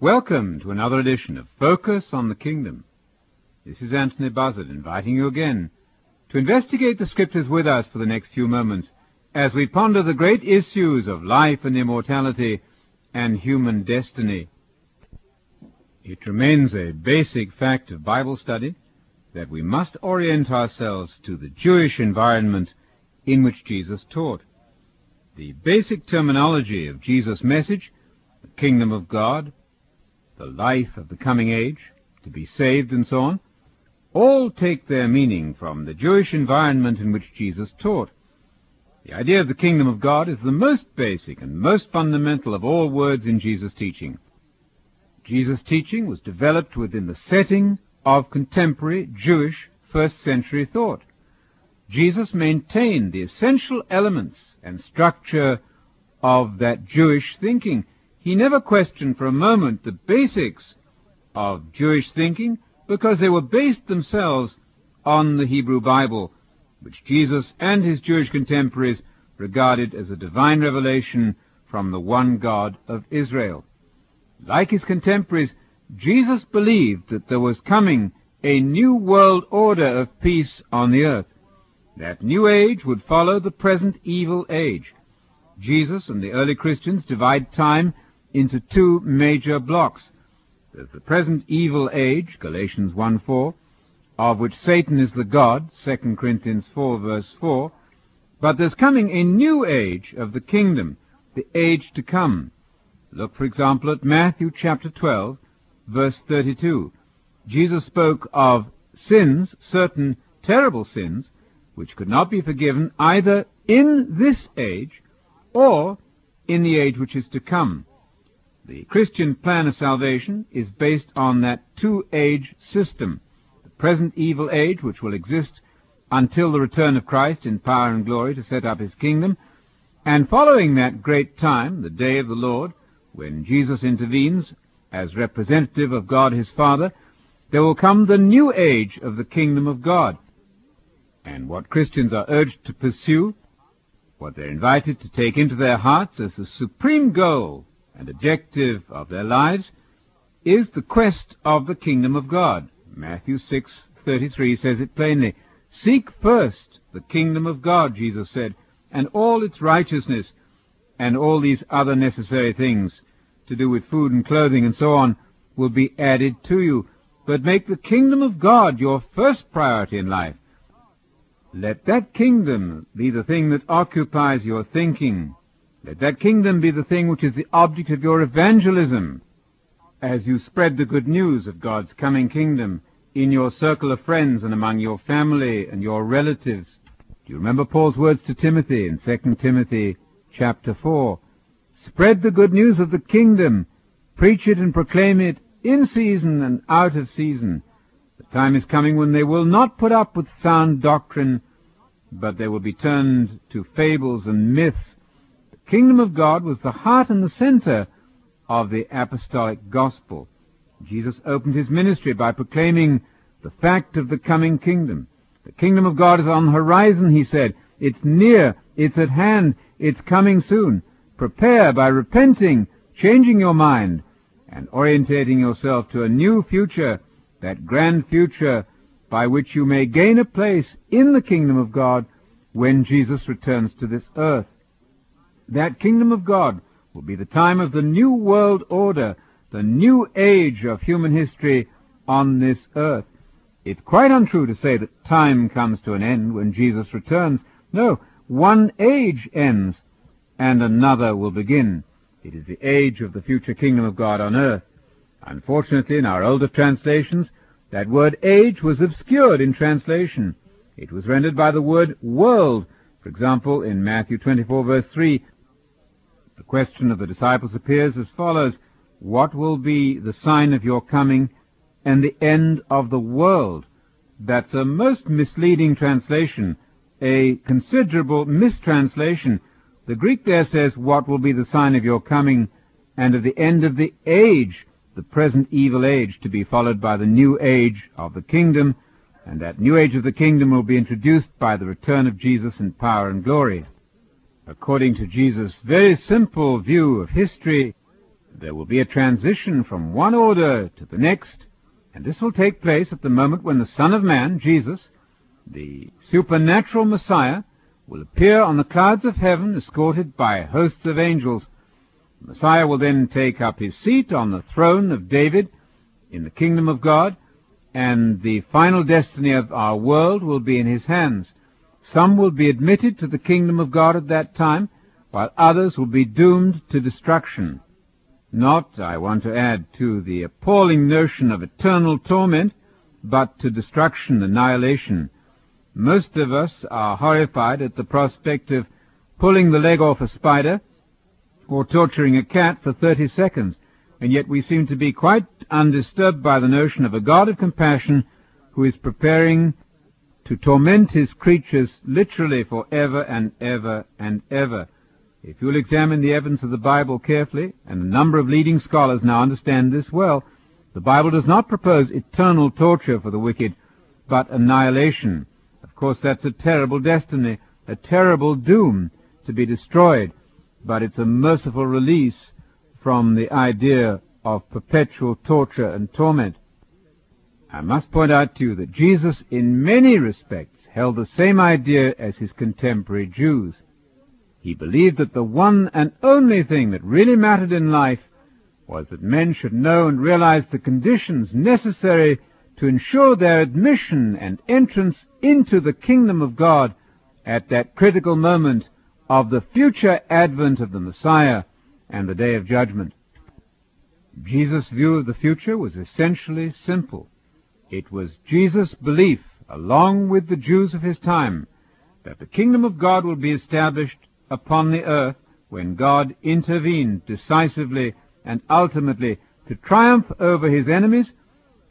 Welcome to another edition of Focus on the Kingdom. This is Anthony Buzzard inviting you again to investigate the Scriptures with us for the next few moments as we ponder the great issues of life and immortality and human destiny. It remains a basic fact of Bible study that we must orient ourselves to the Jewish environment in which Jesus taught. The basic terminology of Jesus' message, the kingdom of God, the life of the coming age, to be saved, and so on, all take their meaning from the Jewish environment in which Jesus taught. The idea of the kingdom of God is the most basic and most fundamental of all words in Jesus' teaching. Jesus' teaching was developed within the setting of contemporary Jewish first century thought. Jesus maintained the essential elements and structure of that Jewish thinking he never questioned for a moment the basics of Jewish thinking because they were based themselves on the Hebrew Bible, which Jesus and his Jewish contemporaries regarded as a divine revelation from the one God of Israel. Like his contemporaries, Jesus believed that there was coming a new world order of peace on the earth. That new age would follow the present evil age. Jesus and the early Christians divide time into two major blocks. There's the present evil age, Galatians 1:4, of which Satan is the God, 2 Corinthians 4 verse 4, but there's coming a new age of the kingdom, the age to come. Look, for example, at Matthew chapter 12, verse 32. Jesus spoke of sins, certain terrible sins, which could not be forgiven either in this age or in the age which is to come. The Christian plan of salvation is based on that two-age system. The present evil age, which will exist until the return of Christ in power and glory to set up his kingdom, and following that great time, the day of the Lord, when Jesus intervenes as representative of God his Father, there will come the new age of the kingdom of God. And what Christians are urged to pursue, what they're invited to take into their hearts as the supreme goal and objective of their lives is the quest of the kingdom of God. Matthew 6:33 says it plainly. Seek first the kingdom of God, Jesus said, and all its righteousness and all these other necessary things to do with food and clothing and so on will be added to you. But make the kingdom of God your first priority in life. Let that kingdom be the thing that occupies your thinking, let that kingdom be the thing which is the object of your evangelism as you spread the good news of God's coming kingdom in your circle of friends and among your family and your relatives. Do you remember Paul's words to Timothy in 2 Timothy chapter 4? Spread the good news of the kingdom, preach it and proclaim it in season and out of season. The time is coming when they will not put up with sound doctrine, but they will be turned to fables and myths kingdom of God was the heart and the center of the apostolic gospel. Jesus opened his ministry by proclaiming the fact of the coming kingdom. The kingdom of God is on the horizon, he said. It's near, it's at hand, it's coming soon. Prepare by repenting, changing your mind, and orientating yourself to a new future, that grand future by which you may gain a place in the kingdom of God when Jesus returns to this earth. That kingdom of God will be the time of the new world order, the new age of human history on this earth. It's quite untrue to say that time comes to an end when Jesus returns. No, one age ends and another will begin. It is the age of the future kingdom of God on earth. Unfortunately, in our older translations, that word age was obscured in translation. It was rendered by the word world. For example, in Matthew 24 verse 3, the question of the disciples appears as follows, What will be the sign of your coming and the end of the world? That's a most misleading translation, a considerable mistranslation. The Greek there says, What will be the sign of your coming and of the end of the age, the present evil age, to be followed by the new age of the kingdom, and that new age of the kingdom will be introduced by the return of Jesus in power and glory. According to Jesus' very simple view of history, There will be a transition from one order to the next, and this will take place at the moment when the Son of Man, Jesus, the supernatural Messiah, will appear on the clouds of heaven escorted by hosts of angels. The Messiah will then take up his seat on the throne of David in the kingdom of God, and the final destiny of our world will be in his hands. Some will be admitted to the kingdom of God at that time, while others will be doomed to destruction. Not, I want to add, to the appalling notion of eternal torment, but to destruction, annihilation. Most of us are horrified at the prospect of pulling the leg off a spider or torturing a cat for 30 seconds, and yet we seem to be quite undisturbed by the notion of a God of compassion who is preparing to torment his creatures literally for ever and ever and ever. If you'll examine the evidence of the Bible carefully, and a number of leading scholars now understand this well, the Bible does not propose eternal torture for the wicked, but annihilation. Of course, that's a terrible destiny, a terrible doom to be destroyed, but it's a merciful release from the idea of perpetual torture and torment. I must point out to you that Jesus, in many respects, held the same idea as his contemporary Jews. He believed that the one and only thing that really mattered in life was that men should know and realize the conditions necessary to ensure their admission and entrance into the kingdom of God at that critical moment of the future advent of the Messiah and the day of judgment. Jesus' view of the future was essentially simple. It was Jesus' belief, along with the Jews of his time, that the kingdom of God will be established upon the earth when God intervened decisively and ultimately to triumph over his enemies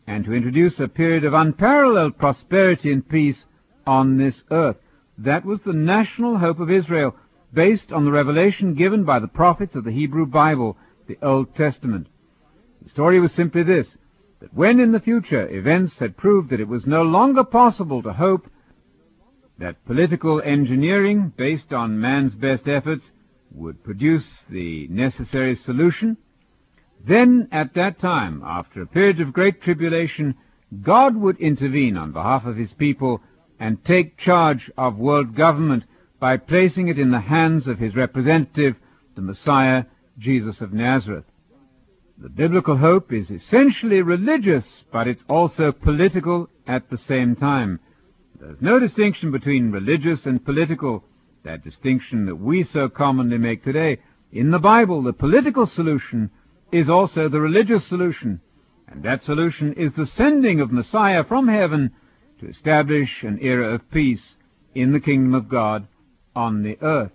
and to introduce a period of unparalleled prosperity and peace on this earth. That was the national hope of Israel, based on the revelation given by the prophets of the Hebrew Bible, the Old Testament. The story was simply this, that when in the future events had proved that it was no longer possible to hope that political engineering based on man's best efforts would produce the necessary solution, then at that time, after a period of great tribulation, God would intervene on behalf of his people and take charge of world government by placing it in the hands of his representative, the Messiah, Jesus of Nazareth. The biblical hope is essentially religious, but it's also political at the same time. There's no distinction between religious and political, that distinction that we so commonly make today. In the Bible, the political solution is also the religious solution, and that solution is the sending of Messiah from heaven to establish an era of peace in the kingdom of God on the earth.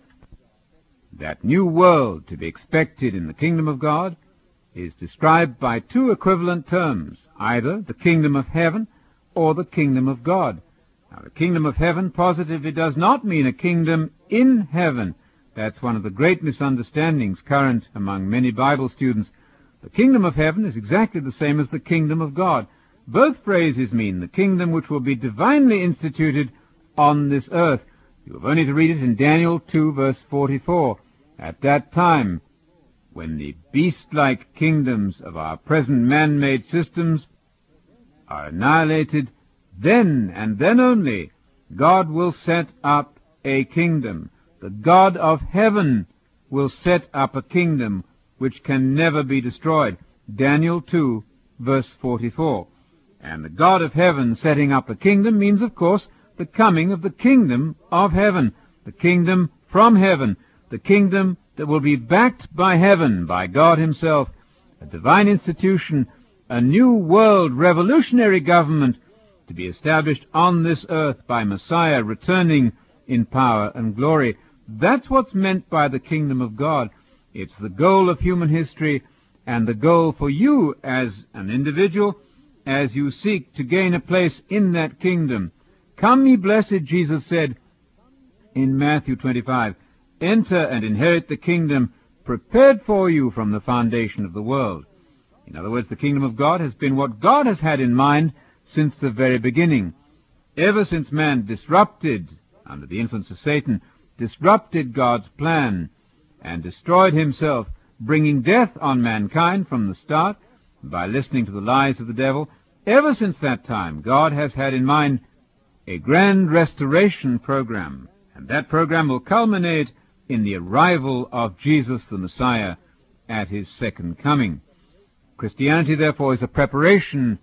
That new world to be expected in the kingdom of God is described by two equivalent terms, either the kingdom of heaven or the kingdom of God. Now, the kingdom of heaven positively does not mean a kingdom in heaven. That's one of the great misunderstandings current among many Bible students. The kingdom of heaven is exactly the same as the kingdom of God. Both phrases mean the kingdom which will be divinely instituted on this earth. You have only to read it in Daniel 2 verse 44. At that time, when the beast-like kingdoms of our present man-made systems are annihilated, then and then only God will set up a kingdom. The God of heaven will set up a kingdom which can never be destroyed. Daniel 2 verse 44. And the God of heaven setting up a kingdom means, of course, the coming of the kingdom of heaven, the kingdom from heaven, the kingdom that will be backed by heaven, by God himself, a divine institution, a new world revolutionary government to be established on this earth by Messiah returning in power and glory. That's what's meant by the kingdom of God. It's the goal of human history and the goal for you as an individual as you seek to gain a place in that kingdom. Come ye blessed, Jesus said in Matthew 25, enter and inherit the kingdom prepared for you from the foundation of the world. In other words, the kingdom of God has been what God has had in mind since the very beginning. Ever since man disrupted, under the influence of Satan, disrupted God's plan and destroyed himself, bringing death on mankind from the start by listening to the lies of the devil, ever since that time, God has had in mind a grand restoration program, and that program will culminate in the arrival of Jesus the Messiah at his second coming. Christianity, therefore, is a preparation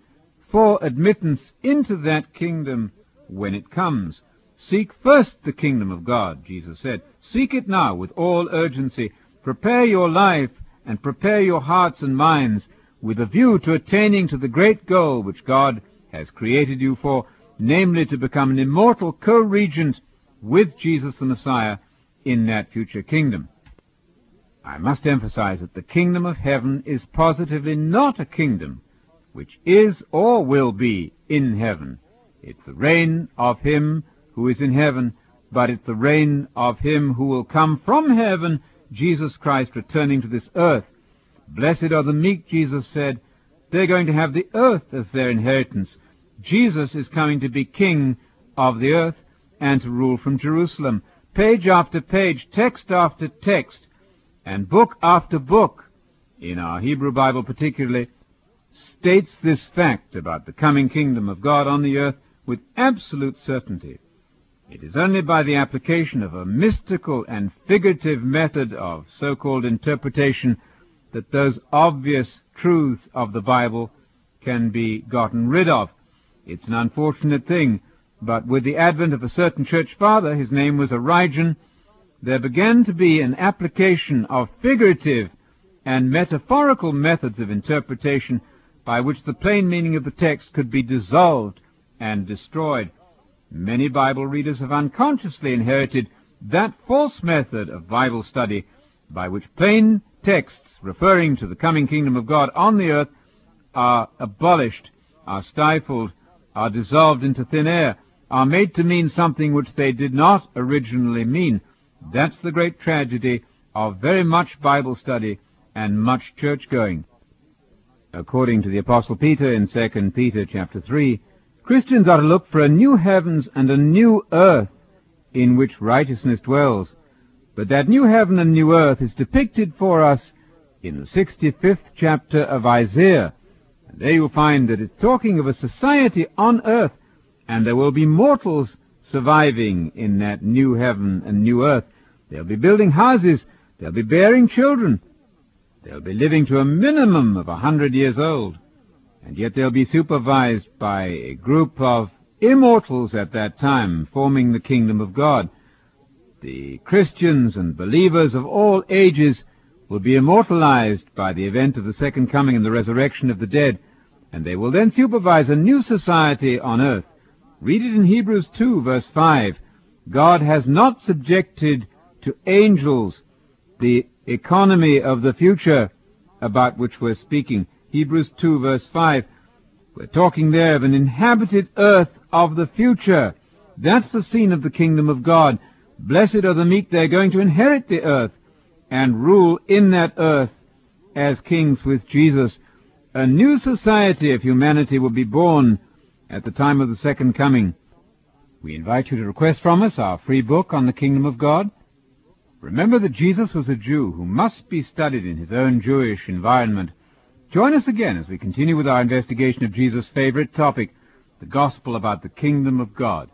for admittance into that kingdom when it comes. Seek first the kingdom of God, Jesus said. Seek it now with all urgency. Prepare your life and prepare your hearts and minds with a view to attaining to the great goal which God has created you for, namely to become an immortal co-regent with Jesus the Messiah in that future kingdom. I must emphasize that the kingdom of heaven is positively not a kingdom which is or will be in heaven. It's the reign of him who is in heaven, but it's the reign of him who will come from heaven, Jesus Christ returning to this earth. Blessed are the meek, Jesus said. They're going to have the earth as their inheritance. Jesus is coming to be king of the earth and to rule from Jerusalem. Page after page, text after text, and book after book, in our Hebrew Bible particularly, states this fact about the coming kingdom of God on the earth with absolute certainty. It is only by the application of a mystical and figurative method of so-called interpretation that those obvious truths of the Bible can be gotten rid of. It's an unfortunate thing, but with the advent of a certain church father, his name was Origen, there began to be an application of figurative and metaphorical methods of interpretation by which the plain meaning of the text could be dissolved and destroyed. Many Bible readers have unconsciously inherited that false method of Bible study by which plain texts referring to the coming kingdom of God on the earth are abolished, are stifled, are dissolved into thin air, are made to mean something which they did not originally mean. That's the great tragedy of very much Bible study and much church going. According to the Apostle Peter in 2 Peter chapter 3, Christians are to look for a new heavens and a new earth in which righteousness dwells. But that new heaven and new earth is depicted for us in the 65th chapter of Isaiah. And there you'll find that it's talking of a society on earth, and there will be mortals surviving in that new heaven and new earth. They'll be building houses, they'll be bearing children, They'll be living to a minimum of a hundred years old, and yet they'll be supervised by a group of immortals at that time, forming the kingdom of God. The Christians and believers of all ages will be immortalized by the event of the second coming and the resurrection of the dead, and they will then supervise a new society on earth. Read it in Hebrews 2 verse 5. God has not subjected to angels the economy of the future about which we're speaking. Hebrews 2 verse 5. We're talking there of an inhabited earth of the future. That's the scene of the kingdom of God. Blessed are the meek, they're going to inherit the earth and rule in that earth as kings with Jesus. A new society of humanity will be born at the time of the second coming. We invite you to request from us our free book on the kingdom of God. Remember that Jesus was a Jew who must be studied in his own Jewish environment. Join us again as we continue with our investigation of Jesus' favorite topic, the gospel about the kingdom of God.